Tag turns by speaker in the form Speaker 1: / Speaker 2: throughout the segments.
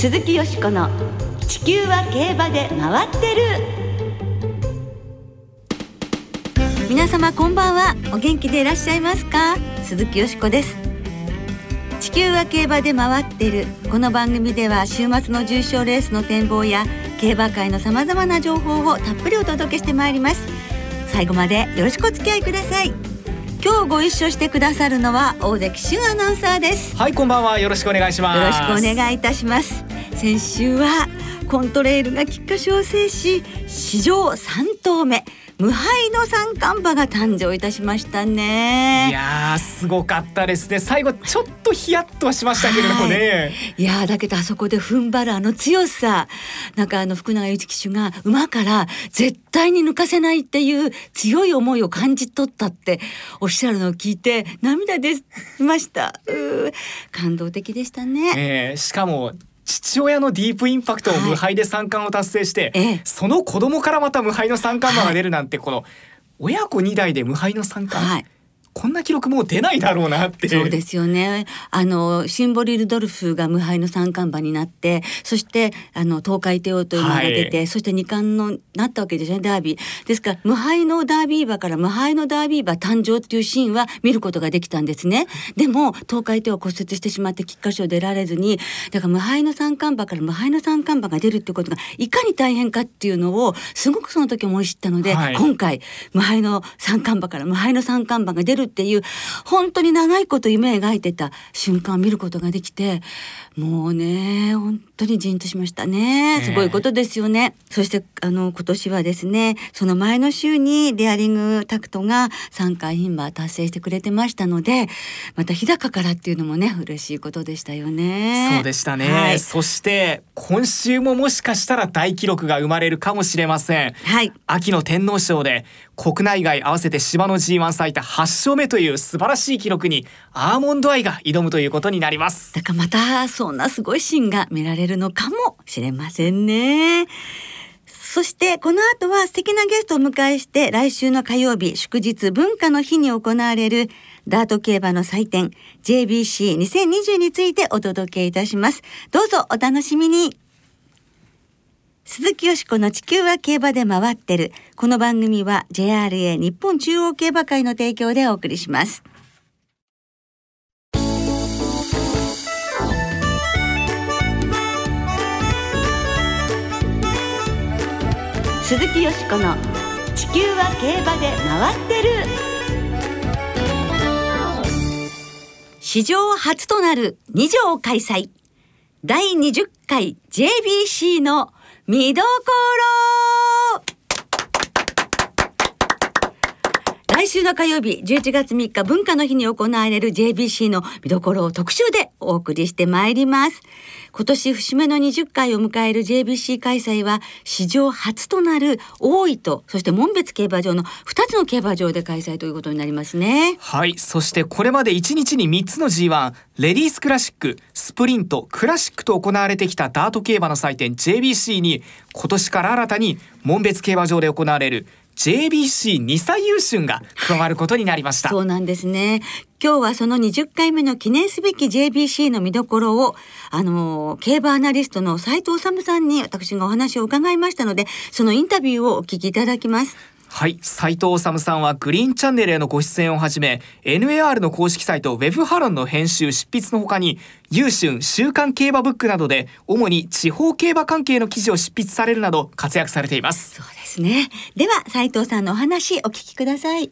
Speaker 1: 鈴木よしこの「地球は競馬で回ってる」皆様こんばんは。お元気でいらっしゃいますか？鈴木よしこです。地球は競馬で回ってる。この番組では週末の重賞レースの展望や競馬界のさまざまな情報をたっぷりお届けしてまいります。最後までよろしくお付き合いください。今日ご一緒してくださるのは大関俊アナウンサーです。
Speaker 2: はいこんばんは。よろしくお願いします。
Speaker 1: よろしくお願いいたします先週はコントレイルが菊花賞を制し史上三頭目無敗の三冠馬が誕生いたしましたね。
Speaker 2: いやすごかったですね。最後ちょっとヒヤッとはしましたけれどもね、
Speaker 1: はい、いやだけどあそこで踏ん張るあの強さなんかあの福永祐一騎手が馬から絶対に抜かせないっていう強い思いを感じ取ったっておっしゃるのを聞いて涙出ました。感動的でしたね、
Speaker 2: えー、しかも父親のディープインパクトを無敗で三冠を達成して、はい、その子供からまた無敗の三冠馬が出るなんて、この親子2代で無敗の三冠、はいこんな記録もう出ないだろうなって
Speaker 1: そうですよね。あのシンボリルドルフが無敗の三冠馬になってそしてあの東海帝王というのが出て、はい、そして二冠のなったわけですねダービー。ですから無敗のダービー馬から無敗のダービー馬誕生っていうシーンは見ることができたんですね。でも東海帝王骨折してしまって菊花賞出られずにだから無敗の三冠馬から無敗の三冠馬が出るってことがいかに大変かっていうのをすごくその時思い知ったので、はい、今回無敗の三冠馬から無敗の三冠馬が出るっていう本当に長いこと夢描いてた瞬間を見ることができてもうね本当にじんとしましたね。すごいことですよね、えー、そしてあの今年はですねその前の週にデアリングタクトが3回牝馬達成してくれてましたのでまた日高からっていうのもね嬉しいことでしたよね。
Speaker 2: そうでしたね、はい、そして今週ももしかしたら大記録が生まれるかもしれません、
Speaker 1: はい、
Speaker 2: 秋の天皇賞で国内外合わせて芝の G1 最多8勝目という素晴らしい記録にアーモンドアイが挑むということになります。
Speaker 1: だからまたそんなすごいシーンが見られるるのかもしれませんねそしてこの後は素敵なゲストをお迎えして来週の火曜日祝日文化の日に行われるダート競馬の祭典 JBC2020 についてお届けいたしますどうぞお楽しみに鈴木よしこの地球は競馬で回ってる。この番組は JRA 日本中央競馬会の提供でお送りします。鈴木よしこの地球は競馬で回ってる。史上初となる2条開催。第20回 JBC の見どころ来週の火曜日11月3日文化の日に行われる JBC の見どころを特集でお送りしてまいります。今年節目の20回を迎える JBC 開催は史上初となる大井とそして門別競馬場の2つの競馬場で開催ということになりますね
Speaker 2: はいそしてこれまで1日に3つの G1 レディースクラシックスプリントクラシックと行われてきたダート競馬の祭典 JBC に今年から新たに門別競馬場で行われる JBC 二歳優春が加わることになりました。
Speaker 1: そうなんですね。今日はその20回目の記念すべき JBC の見どころをあの競馬アナリストの斉藤治さんに私がお話を伺いましたのでそのインタビューをお聞きいただきます。
Speaker 2: はい。斉藤治さんはグリーンチャンネルへのご出演をはじめ NAR の公式サイトウェブハロンの編集執筆のほかに優春週刊競馬ブックなどで主に地方競馬関係の記事を執筆されるなど活躍されています。
Speaker 1: そうですね。では斉藤さんのお話お聞きください。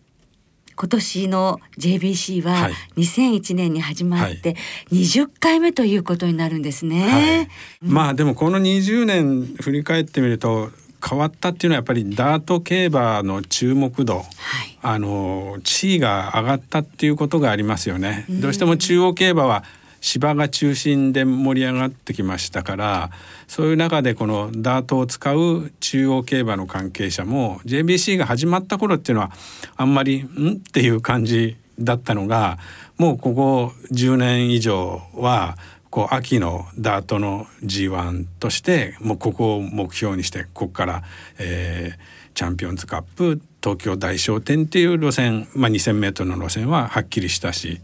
Speaker 1: 今年の JBC は2001年に始まって20回目ということになるんですね。はい、
Speaker 3: まあでもこの20年振り返ってみると変わったっていうのはやっぱりダート競馬の注目度、はい、あの地位が上がったっていうことがありますよね。どうしても中央競馬は芝が中心で盛り上がってきましたからそういう中でこのダートを使う中央競馬の関係者も JBC が始まった頃っていうのはあんまり「ん?」っていう感じだったのがもうここ10年以上はこう秋のダートの G1 としてもうここを目標にしてここから、えー、チャンピオンズカップ東京大賞典っていう路線、まあ、2,000メートルの路線ははっきりしたし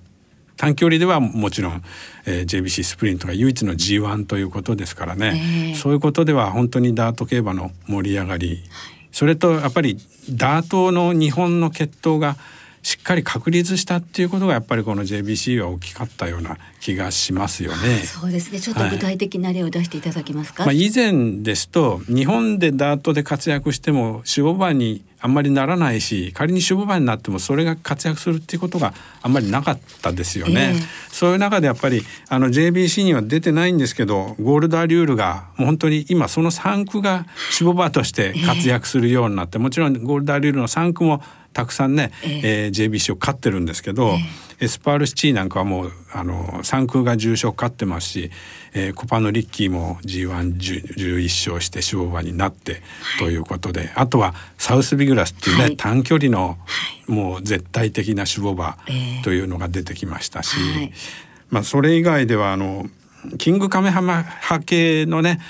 Speaker 3: 短距離ではもちろん、えー、JBC スプリントが唯一の G1 ということですからね、えー、そういうことでは本当にダート競馬の盛り上がり、それとやっぱりダートの日本の血統がしっかり確立したっていうことがやっぱりこの JBC は大きかったような気がしますよね。
Speaker 1: そうですね。ちょっと具体的な例を出していただけますか？
Speaker 3: はい、まあ以前ですと日本でダートで活躍しても種牡馬にあんまりならないし仮に種牡馬になってもそれが活躍するっていうことがあんまりなかったですよね。えー、そういう中でやっぱりあの JBC には出てないんですけどゴールドアリュールがもう本当に今その産駒が種牡馬として活躍するようになって、えー、もちろんゴールドアリュールの産駒もたくさんね、えー、えー、JBC を勝ってるんですけど、えー、エスポワールシチーなんかはもうあの産駒が重賞勝ってますし、えー、コパのリッキーも G111 勝して勝馬になってということで、はい、あとはサウスビグラスっていうね、はい、短距離のもう絶対的な守護馬というのが出てきましたし、はい、まあそれ以外ではあのキングカメハマ派系のね、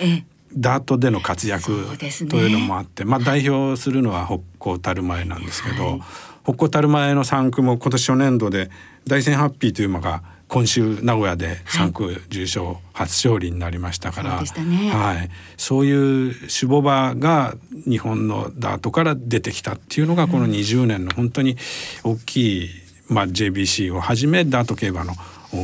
Speaker 3: ダートでの活躍というのもあって、ね、まあ代表するのは北高たる前なんですけど、はい、北高たる前の3区も今年初年度で大戦ハッピーという馬が今週名古屋で3区重賞初勝利になりましたから、はい、ね、はい、そういう守護馬が日本のダートから出てきたっていうのがこの20年の本当に大きい、まあ、JBC をはじめダート競馬の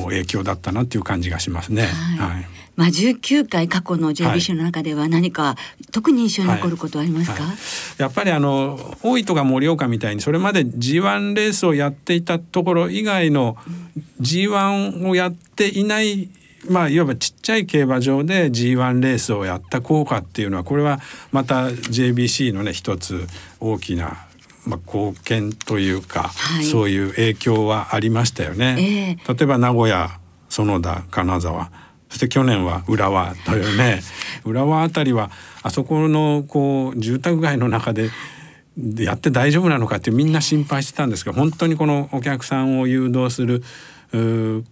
Speaker 3: 影響だったなっていう感じがしますね。はい、はい
Speaker 1: まあ、19回過去の JBC の中では何か特に印象に残ることはありますか、はい。はい、
Speaker 3: やっぱりあの大井とか盛岡みたいにそれまで G1 レースをやっていたところ以外の G1 をやっていないまあ、いわばちっちゃい競馬場で G1 レースをやった効果っていうのはこれはまた JBC のね一つ大きなまあ、貢献というか、はい、そういう影響はありましたよね。えー、例えば名古屋園田金沢そして去年は浦和というね 浦和あたりはあそこのこう住宅街の中でやって大丈夫なのかってみんな心配してたんですが本当にこのお客さんを誘導する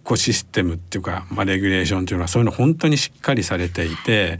Speaker 3: こうシステムっていうか、まあ、レギュレーションというのはそういうの本当にしっかりされていて。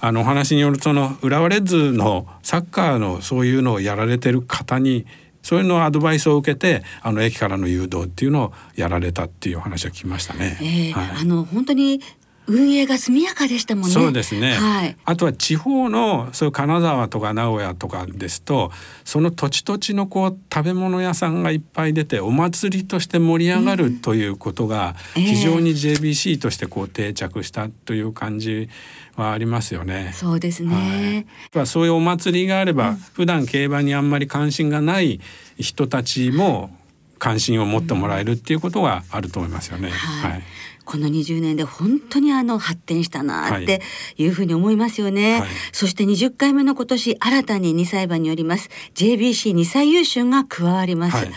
Speaker 3: あのお話によるとの浦和レッズのサッカーのそういうのをやられてる方にそういうのアドバイスを受けてあの駅からの誘導っていうのをやられたっていう話は聞きましたね。
Speaker 1: えーはい、あの本当に運営が速やかでしたもんね。
Speaker 3: そうですね。はい、あとは地方のそういう金沢とか名古屋とかですと、その土地土地のこう食べ物屋さんがいっぱい出てお祭りとして盛り上がるということが非常に JBC としてこう定着したという感じはありますよね。
Speaker 1: そうですね。
Speaker 3: はい、そういうお祭りがあれば、うん、普段競馬にあんまり関心がない人たちも関心を持ってもらえるっていうことがあると思いますよね。はい、はい
Speaker 1: この20年で本当にあの発展したなってい。うふうに思いますよね、はい、そして20回目の今年新たに2歳馬によります JBC2 歳優秀が加わります、はい、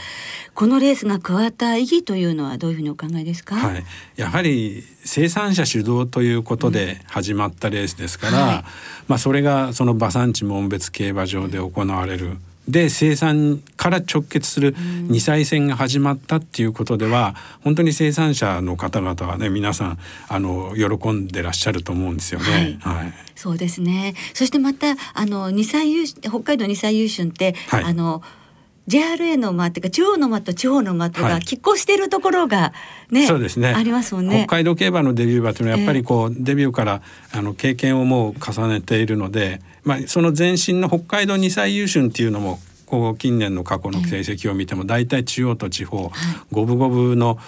Speaker 1: このレースが加わった意義というのはどういうふうにお考えですか、
Speaker 3: はい、やはり生産者主導ということで始まったレースですから、うん、まあそれがその馬産地門別競馬場で行われるで生産から直結する二歳戦が始まったっていうことでは、本当に生産者の方々はね皆さんあの喜んでらっしゃると思うんですよね。はい、はい、
Speaker 1: そうですね。そしてまたあの二歳優北海道二歳優春って、はい、あの JRA の馬っていうか地方の馬と地方の馬とが拮抗しているところがね、はい、そうですね。ありますもんね。
Speaker 3: 北海道競馬のデビュー馬というのはやっぱりこう、えー、デビューからあの経験をもう重ねているのでまあ、その前身の北海道二歳優春っていうのもこう近年の過去の成績を見ても大体中央と地方、五分五分の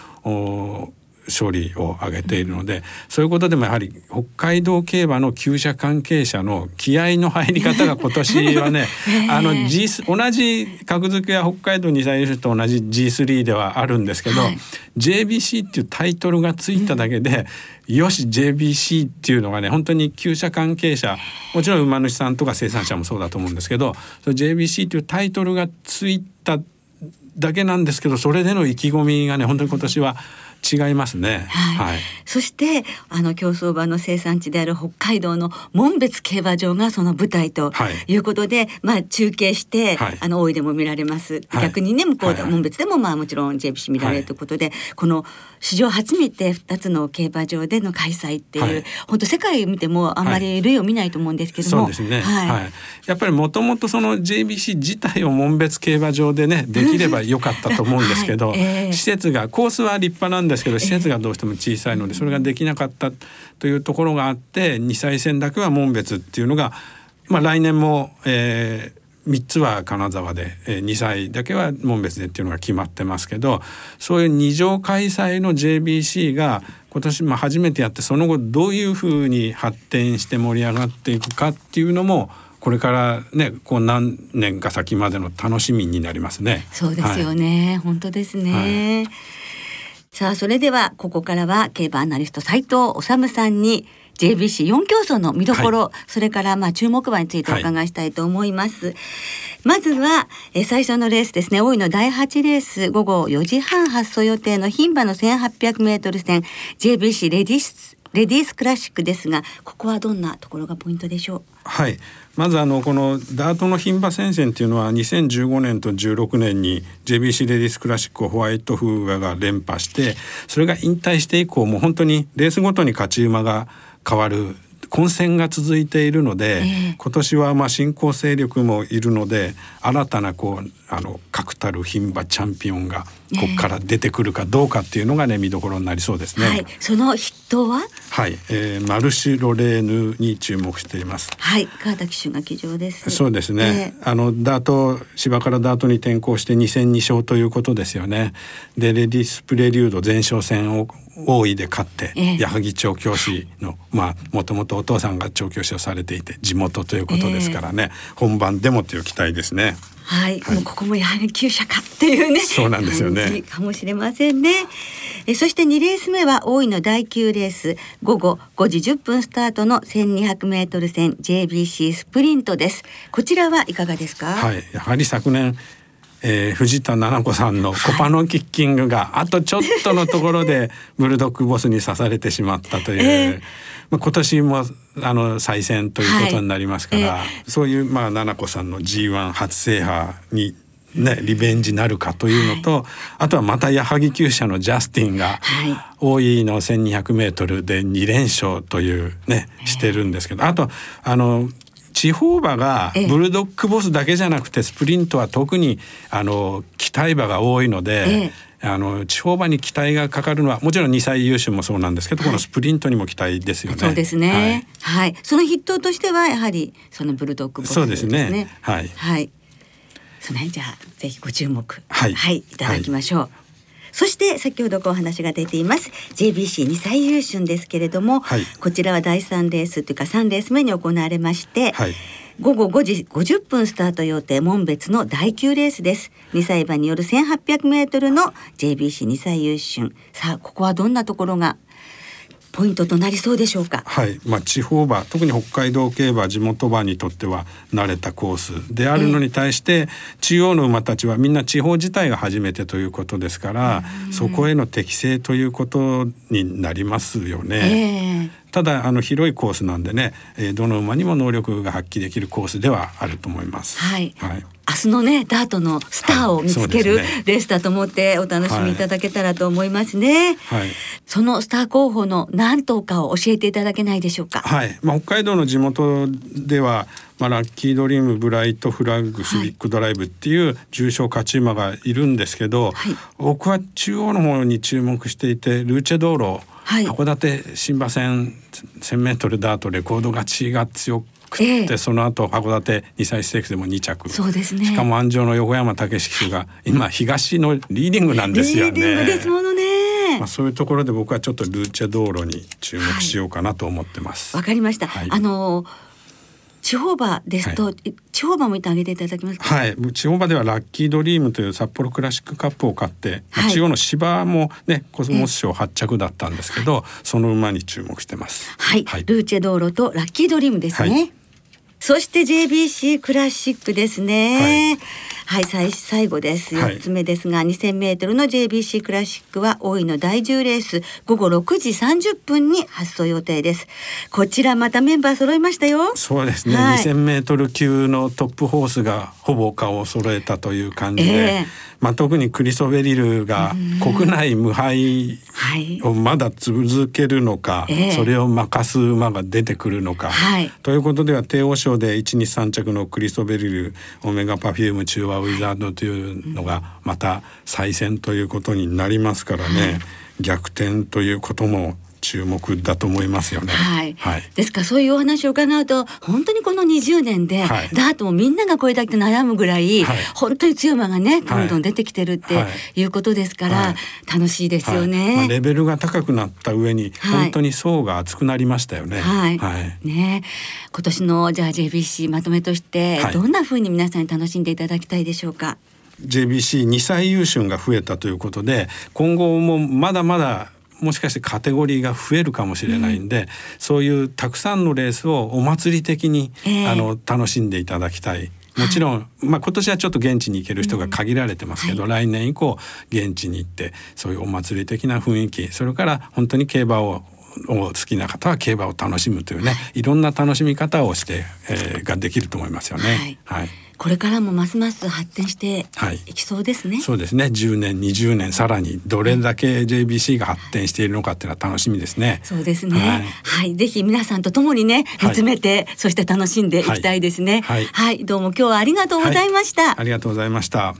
Speaker 3: 勝利を挙げているのでそういうことでもやはり北海道競馬の厩舎関係者の気合の入り方が今年はね あの、G、同じ格付けは北海道二歳優勝と同じ G3 ではあるんですけど、はい、JBC っていうタイトルがついただけで、うん、よし JBC っていうのがね本当に厩舎関係者もちろん馬主さんとか生産者もそうだと思うんですけど JBC っていうタイトルがついただけなんですけどそれでの意気込みがね本当に今年は。違いますね。
Speaker 1: はい。はい、そしてあの競走馬の生産地である北海道の門別競馬場がその舞台とい。うことで、はい、まあ中継して、はい、あの大井でも見られます。逆にね向こうで、門別でもまあもちろん JBC 見られるということで、この史上初めて2つの競馬場での開催っていう、本当世界見てもあんまり類を見ないと思うんですけども、
Speaker 3: そうですね。はい。やっぱりもともとその JBC 自体を門別競馬場でねできればい良かったと思うんですけど、
Speaker 1: はい。えー、
Speaker 3: 施設がコースは立派なんですけど施設がどうしても小さいのでそれができなかったというところがあって2歳戦だけは門別っていうのが、まあ、来年も、えー、3つは金沢で、えー、2歳だけは門別でっていうのが決まってますけどそういう二乗開催の JBC が今年も初めてやってその後どういうふうに発展して盛り上がっていくかっていうのもこれからねこう何年か先までの楽しみになりますね。
Speaker 1: そうですよね、はい、本当ですね。はい、さあそれではここからは競馬アナリスト斉藤治さんに JBC4 競争の見どころ、はい、それからまあ注目馬についてお伺いしたいと思います。はい、まずはえ最初のレースですね大井の第8レース午後4時半発送予定の牝馬の1800メートル戦 JBC レディースレディースクラシックですがここはどんなところがポイントでしょう？
Speaker 3: はい。まずあのこのダートの牝馬戦線っていうのは2015年と16年に JBC レディースクラシックをホワイトフーガが連覇してそれが引退して以降もう本当にレースごとに勝ち馬が変わる混戦が続いているので、えー、今年はまあ新興勢力もいるので新たなこうあの確たる牝馬チャンピオンがここから出てくるかどうかっていうのがね見どころになりそうですね。
Speaker 1: はい、その筆頭は
Speaker 3: はい、えー、マルシロレーヌに注目しています。
Speaker 1: はい、川田騎手が騎乗です。
Speaker 3: そうですね。えー、あのダート芝からダートに転向して2戦2勝ということですよね。でレディスプレリュード前哨戦を大井で勝って、えー、矢作調教師のまあもともとお父さんが調教師をされていて地元ということですからね、えー、本番でもという期待ですね。
Speaker 1: はい、はい、もうここもやはり厩舎かっていうね
Speaker 3: そうなんですよね。
Speaker 1: かもしれませんね。えそして2レース目は大井の第9レース午後5時10分スタートの1200メートル戦 JBC スプリントです。こちらはいかがですか？
Speaker 3: はいやはり昨年えー、藤田七子さんのコパノキッキングがあとちょっとのところでブルドッグボスに刺されてしまったという、えー、まあ、今年もあの再戦ということになりますから、はいえ。ー、そういうまあ七子さんの G1 初制覇にね、リベンジなるかというのと、はい、あとはまた矢作厩舎のジャスティンが、大井の 1,200m で2連勝というねしてるんですけどあとあの地方馬がブルドッグボスだけじゃなくてスプリントは特にあの期待馬が多いので。あの地方馬に期待がかかるのはもちろん2歳優秀もそうなんですけど、はい、このスプリントにも期待ですよね。
Speaker 1: そうですね。はい、はい、その筆頭としてはやはりそのブルドッグボス、ね、
Speaker 3: そうですね。はい。
Speaker 1: はい。その辺じゃあぜひご注目、はい、はい、いただきましょう。はいそして先ほどお話が出ています JBC2 歳優春ですけれども、はい、こちらは第3レースというか3レース目に行われまして、はい、午後5時50分スタート予定門別の第9レースです。2歳馬による1800メートルの JBC2 歳優春。さあここはどんなところがポイントとなりそうでしょうか？
Speaker 3: はい、まあ地方馬、特に北海道競馬地元馬にとっては慣れたコースであるのに対して、えー、中央の馬たちはみんな地方自体が初めてということですから、そこへの適正ということになりますよね。えーただあの広いコースなんでね、えー、どの馬にも能力が発揮できるコースではあると思います。
Speaker 1: はい。はい。明日のねダートのスターを見つける、はいね、レースだと思ってお楽しみいただけたらと思いますね。はい。そのスター候補の何頭かを教えていただけないでしょうか？
Speaker 3: はい。まあ北海道の地元では。まあ、ラッキードリームブライトフラッグシビックドライブっていう重賞勝ち馬がいるんですけど、はい、僕は中央の方に注目していてルーチェ道路はい、函館新馬戦 1,000m ダートレコード勝ちが強くて、えー、その後函館2歳ステークスでも2着。
Speaker 1: そうです、ね、
Speaker 3: しかも鞍上の横山武史が今東のリーディングなんですよね。リーディングですものね。まあ、そういうところで僕はちょっとルーチェドーロに注目しようかなと思ってます。
Speaker 1: わ、はい、かりました。はい、あのー地方馬ですと、はい、地方馬もってあげていただけます
Speaker 3: はい。地方馬ではラッキードリームという札幌クラシックカップを勝って、はい、地方の芝もねコスモス賞8着だったんですけど、その馬に注目してます。
Speaker 1: はい、はい、ルーチェ道路とラッキードリームですね、そして JBC クラシックですね。はい、はい、最後です。四つ目ですが、二千メートルの JBC クラシックは大井の第10レース午後六時三十分に発送予定です。こちらまたメンバー揃いましたよ。
Speaker 3: そうですね。二千、はい、メートル級のトップホースがほぼ顔を揃えたという感じで。えーまあ、特にクリソベリルが国内無敗をまだ続けるのか、はい、それを任す馬が出てくるのか、はい、ということでは帝王賞で123着のクリソベリルオメガパフューム中和ーウィザードというのがまた再戦ということになりますからね、逆転ということも注目だと思いますよね。
Speaker 1: はい。はい、ですからそういうお話を伺うと本当にこの20年で、はい、ダートもみんながこれだけ悩むぐらい、はい、本当に強馬がねどんどん出てきてるってい。うことですから、楽しいですよね、まあ、
Speaker 3: レベルが高くなった上に、本当に層が厚くなりましたよね。
Speaker 1: はい。ね。今年のじゃあ JBC まとめとして、どんな風に皆さんに楽しんでいただきたいでしょうか
Speaker 3: ？JBC2 歳優秀が増えたということで今後もまだまだもしかしてカテゴリーが増えるかもしれないんで、うん、そういうたくさんのレースをお祭り的に、えー、あの楽しんでいただきたい。もちろん、まあ、今年はちょっと現地に行ける人が限られてますけど、うんはい、来年以降現地に行ってそういうお祭り的な雰囲気それから本当に競馬を好きな方は競馬を楽しむというね、はい、いろんな楽しみ方をして、えー、ができると思いますよね。はい、はい
Speaker 1: これからもますます発展してい。きそうですね、
Speaker 3: はい、そうですね。10年20年さらにどれだけ JBC が発展しているのかっていうのは楽しみですね。
Speaker 1: そうですね、はい、はい、ぜひ皆さんと共にね見つめて、はい、そして楽しんでいきたいですね。はい、はい、どうも今日はありがとうございました、
Speaker 3: ありがとうございました。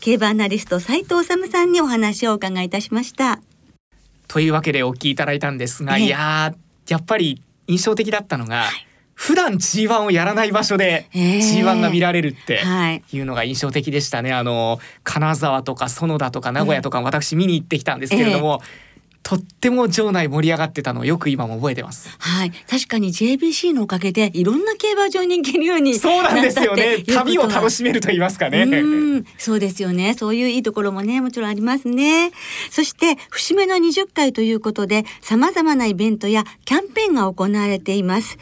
Speaker 1: 競馬アナリスト斉藤治さんにお話をお伺いいたしました。
Speaker 2: というわけでお聞きいただいたんですが、いややっぱり印象的だったのが、はい普段 G1 をやらない場所で G1 が見られるっていうのが印象的でしたね。あの金沢とか園田とか名古屋とか私見に行ってきたんですけれども、とっても場内盛り上がってたのをよく今も覚えてます。
Speaker 1: はい、確かに JBC のおかげでいろんな競馬場に行けるように
Speaker 2: そうなんですよね。旅を楽しめると言いますかね。
Speaker 1: うそうですよね。そういういいところもね、もちろんありますね。そして節目の20回ということで、さまざまなイベントやキャンペーンが行われています。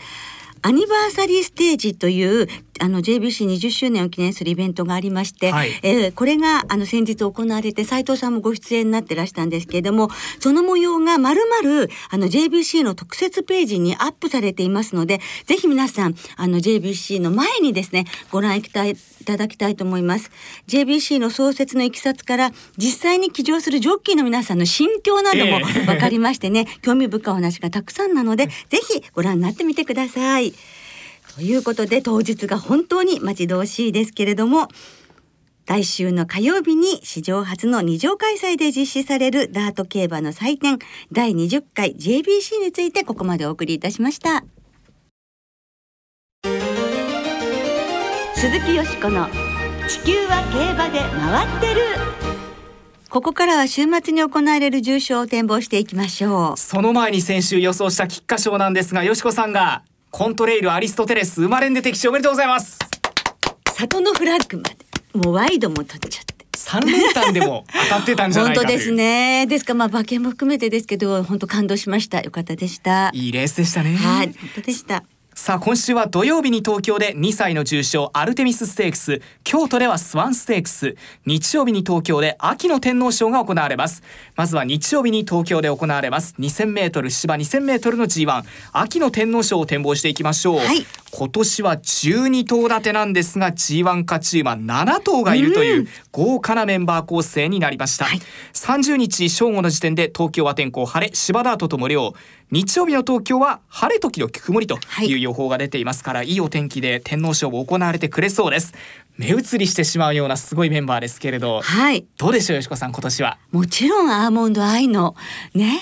Speaker 1: アニバーサリーステージというあの JBC20 周年を記念するイベントがありまして、はい、えー、これがあの先日行われて斉藤さんもご出演になってらしたんですけれどもその模様がまるまるあの JBC の特設ページにアップされていますのでぜひ皆さんあの JBC の前にですねご覧いただきたいと思います。JBC の創設のいきさつから実際に騎乗するジョッキーの皆さんの心境なども分かりましてね、えー、興味深いお話がたくさんなので ぜひご覧になってみてください。ということで当日が本当に待ち遠しいですけれども来週の火曜日に史上初の二条開催で実施されるダート競馬の祭典第20回 JBC についてここまでお送りいたしました鈴木よしこの地球は競馬で回ってる。ここからは週末に行われる重賞を展望していきましょ
Speaker 2: う。その前に先週予想した菊花賞なんですがよしこさんがコントレイルアリストテレス生まれんで敵地おめでとうございます。
Speaker 1: 里のフラッグまでもうワイドも取っちゃって。
Speaker 2: 三連単でも当たってたんじゃない
Speaker 1: 本当ですね。ですからまあ馬券も含めてですけど本当感動しました。よかったでした。
Speaker 2: いいレースでしたね。
Speaker 1: はい本当でした
Speaker 2: さあ今週は土曜日に東京で2歳の重賞アルテミスステークス京都ではスワンステークス。日曜日に東京で秋の天皇賞が行われます。まずは日曜日に東京で行われます。2000m 芝 2000m の G1 秋の天皇賞を展望していきましょう、はい、今年は12頭立てなんですが G1 勝ち馬7頭がいるという豪華なメンバー構成になりました、はい、30日正午の時点で東京は天候晴れ芝ダートとも量日曜日の東京は晴れ時々曇りとい。う予報が出ていますから、はい、いいお天気で天皇賞も行われてくれそうです。目移りしてしまうようなすごいメンバーですけれど、はい、どうでしょうよしこさん今年は？
Speaker 1: もちろんアーモンドアイのね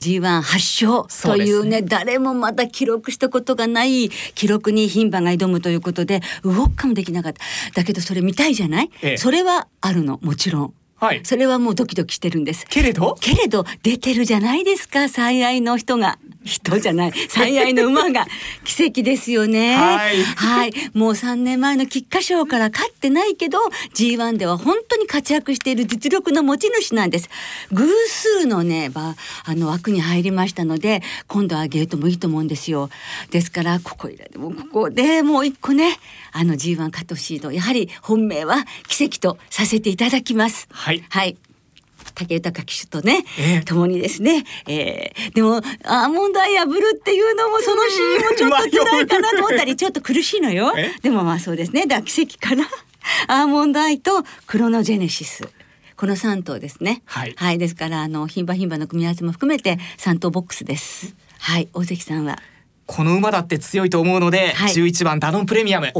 Speaker 1: G1 発勝というね、ね、誰もまだ記録したことがない記録に牝馬が挑むということで動くかもできなかった。だけどそれ見たいじゃない、ええ、それはあるのもちろんはい、それはもうドキドキしてるんです。
Speaker 2: けれど？
Speaker 1: けれど出てるじゃないですか最愛の人が。人じゃない最愛の馬が奇跡ですよね。はい、はい、もう3年前の菊花賞から勝ってないけど G1 では本当に活躍している実力の持ち主なんです。偶数のねあの枠に入りましたので今度はゲートもいいと思うんですよ。ですからここでもここでもう一個ねあの G1 勝ってほしいとやはり本命は奇跡とさせていただきます。はい、はい武豊騎手とね、えー、共にですね、えー、でもアーモンドアイ破るっていうのもそのシーンもちょっと辛いかなと思ったりちょっと苦しいのよ。でもまあそうですね。だ奇跡かな。アーモンドアイとクロノジェネシス。この3頭ですね、はい、はい、ですからあの牝馬牝馬の組み合わせも含めて3頭ボックスです。はい。大関さんは
Speaker 2: この馬だって強いと思うので、はい、11番ダノンプレミアム。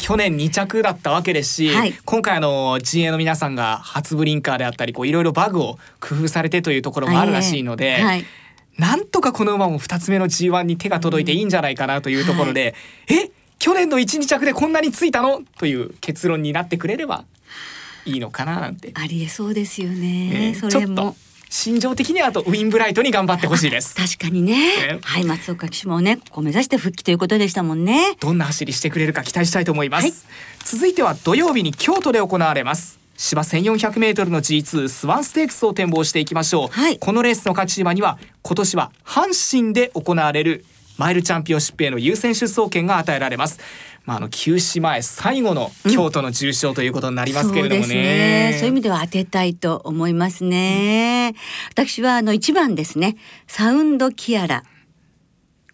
Speaker 2: 去年2着だったわけですし、はい、今回あの陣営の皆さんが初ブリンカーであったりこういろいろバグを工夫されてというところもあるらしいので、はい、なんとかこの馬も2つ目の G1 に手が届いていいんじゃないかなというところで、うん、え去年の12着でこんなについたの？という結論になってくれればいいのかななんて。
Speaker 1: ありえそうですよね。えー、それも
Speaker 2: 心情的にはあとウィンブライトに頑張ってほしいです。
Speaker 1: 確かにね、はい松岡騎手もねここ目指して復帰ということでしたもんね。
Speaker 2: どんな走りしてくれるか期待したいと思います、はい、続いては土曜日に京都で行われます。芝1400メートルの G2 スワンステークスを展望していきましょう、はい、このレースの勝ち馬には今年は阪神で行われるマイルチャンピオンシップへの優先出走権が与えられますまあ、あの休止前最後の京都の重賞ということになりますけれどもね。うん、そうね。
Speaker 1: そういう意味では当てたいと思いますね、うん、私はあの1番ですね。サウンドキアラ。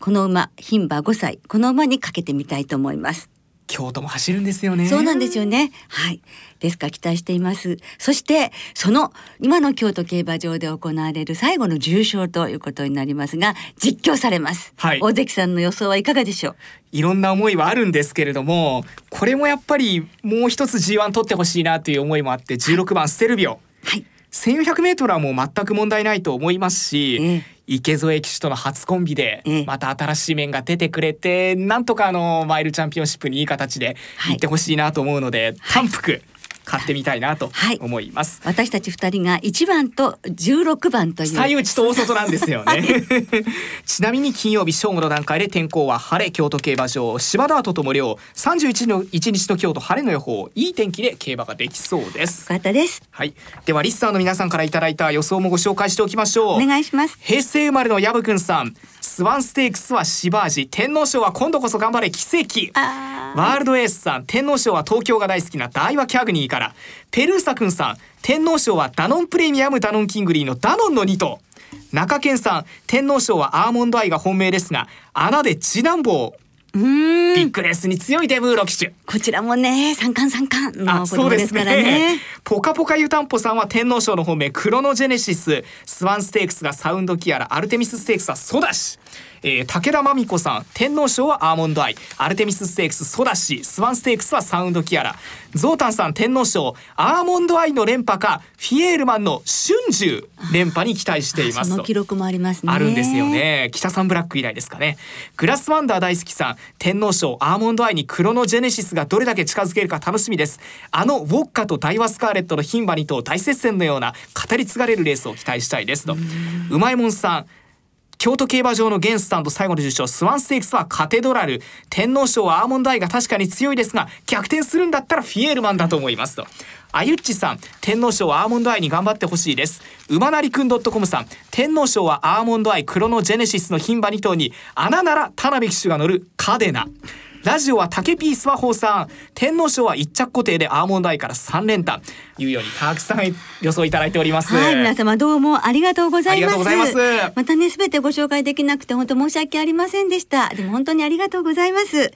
Speaker 1: この馬牝馬5歳。この馬にかけてみたいと思います。
Speaker 2: 京都も走るんですよね。
Speaker 1: そうなんですよね。はい。ですから期待しています。そしてその今の京都競馬場で行われる最後の重賞ということになりますが実況されます。はい。大関さんの予想はいかがでしょう？
Speaker 2: いろんな思いはあるんですけれども、これもやっぱりもう一つ G1 取ってほしいなという思いもあって、16番ステルビオ。はい。1400メートルはもう全く問題ないと思いますし、ええ。池添騎手との初コンビでまた新しい面が出てくれて、なんとかあのマイルチャンピオンシップにいい形で行ってほしいなと思うので、単服買ってみたいなと思います、
Speaker 1: はい、私たち二人が一番と十六番という。
Speaker 2: 最内と大外なんですよね、はい、ちなみに金曜日正午の段階で天候は晴れ京都競馬場芝ダートとも量31の一日の京都晴れの予報いい天気で競馬ができそうです。
Speaker 1: かったです。
Speaker 2: はい。ではリスナーの皆さんからいただいた予想もご紹介しておきましょ
Speaker 1: う。お願いします。
Speaker 2: 平成生まれの薮くんさん。スワンステークスはシヴァージ天皇賞は今度こそ頑張れキセキ。ワールドエースさん天皇賞は東京が大好きなダイワキャグニーから。ペルーサくんさん天皇賞はダノンプレミアムダノンキングリーのダノンの2頭。中堅さん天皇賞はアーモンドアイが本命ですが穴でジナンボー。ビッグレースに強いデブーロ騎手
Speaker 1: こちらもね三冠三冠の子供ですからね。
Speaker 2: ポカポカ湯たんぽさんは天皇賞の本命クロノジェネシススワンステークスがサウンドキアラアルテミスステークスはソダシえー、武田真美子さん天皇賞はアーモンドアイ。アルテミスステークスソダシ。スワンステークスはサウンドキアラ。ゾータンさん天皇賞アーモンドアイの連覇かフィエールマンの春秋連覇に期待しています
Speaker 1: その記録もありますね。
Speaker 2: あるんですよね。北さんブラック以来ですかね。グラスワンダー大好きさん天皇賞アーモンドアイにクロノジェネシスがどれだけ近づけるか楽しみです。あのウォッカとダイワスカーレットの牝馬2頭大接戦のような語り継がれるレースを期待したいですと。うまいもんさん京都競馬場のゲンスタンド最後の受賞スワンステークスはカテドラル。天皇賞はアーモンドアイが確かに強いですが逆転するんだったらフィエールマンだと思いますと。あゆっちさん天皇賞はアーモンドアイに頑張ってほしいです。馬なりくん .com さん天皇賞はアーモンドアイクロノジェネシスの牝馬2頭に穴なら田辺騎手が乗るカデナ。ラジオは竹ピースは放さ天皇賞は一着固定でアーモンドアイから三連単。いうようにたくさん予想いただいております。
Speaker 1: はい皆様どうもありがとうございます。またねすべてご紹介できなくて本当申し訳ありませんでした。でも本当にありがとうございます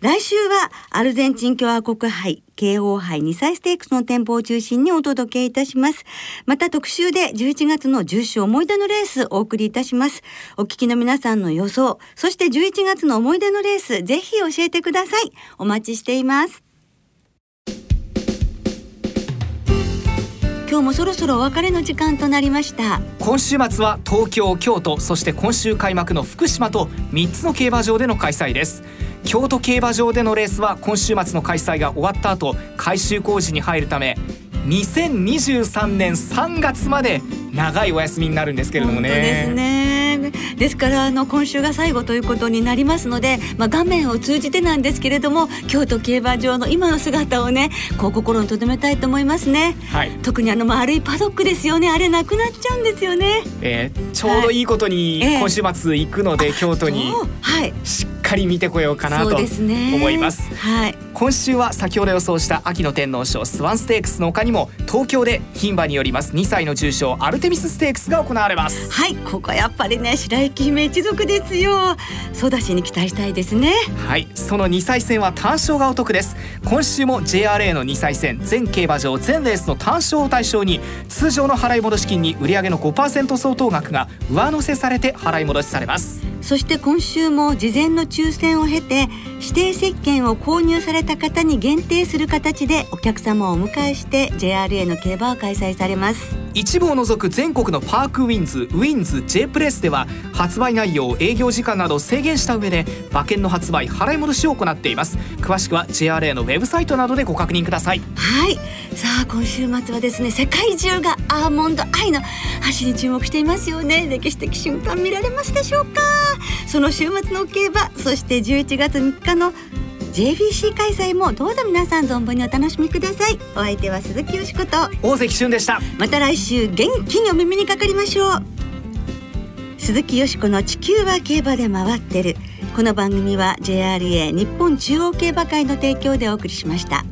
Speaker 1: 来週はアルゼンチン共和国杯慶応杯2歳ステークスの店舗を中心にお届けいたします。また特集で11月の重賞思い出のレースお送りいたします。お聞きの皆さんの予想、そして11月の思い出のレース、ぜひ教えてください。お待ちしています。今日もそろそろお別れの時間となりました。
Speaker 2: 今週末は東京京都そして今週開幕の福島と3つの競馬場での開催です。京都競馬場でのレースは今週末の開催が終わった後改修工事に入るため2023年3月まで長いお休みになるんですけれどもね。
Speaker 1: ですね。ですからあの今週が最後ということになりますので、まあ、画面を通じてなんですけれども京都競馬場の今の姿をねこう心に留めたいと思いますね、はい、特にあの丸いパドックですよね。あれなくなっちゃうんですよね、
Speaker 2: えー、ちょうどいいことに今週末行くので、はい、京都にはい。しっかり見てこようかなと思います、ね、はい今週は先ほど予想した秋の天皇賞スワンステークスの他にも東京で牝馬によります2歳の重賞アルテミスステークスが行われます。
Speaker 1: はいここやっぱりね白雪姫一族ですよ。ソダシに期待したいですね。
Speaker 2: はいその2歳戦は単勝がお得です。今週も JRA の2歳戦全競馬場全レースの単勝を対象に通常の払い戻し金に売上の5%相当額が上乗せされて払い戻しされます
Speaker 1: そして今週も事前の抽選を経て指定席券を購入された方に限定する形でお客様をお迎えして JRA の競馬を開催されます。
Speaker 2: 一部を除く全国のパークウィンズウィンズ J プレスでは発売内容営業時間など制限した上で馬券の発売払い戻しを行っています。詳しくは JRA のウェブサイトなどでご確認ください。
Speaker 1: はい。さあ今週末はですね世界中がアーモンドアイの足に注目していますよね。歴史的瞬間見られますでしょうか？その週末の競馬そして11月3日の JBC 開催もどうぞ皆さん存分にお楽しみください。お相手は鈴木よしこと。
Speaker 2: 大関俊でした。
Speaker 1: また来週元気にお耳にかかりましょう。鈴木よしこの地球は競馬で回ってる。この番組は JRA 日本中央競馬会の提供でお送りしました。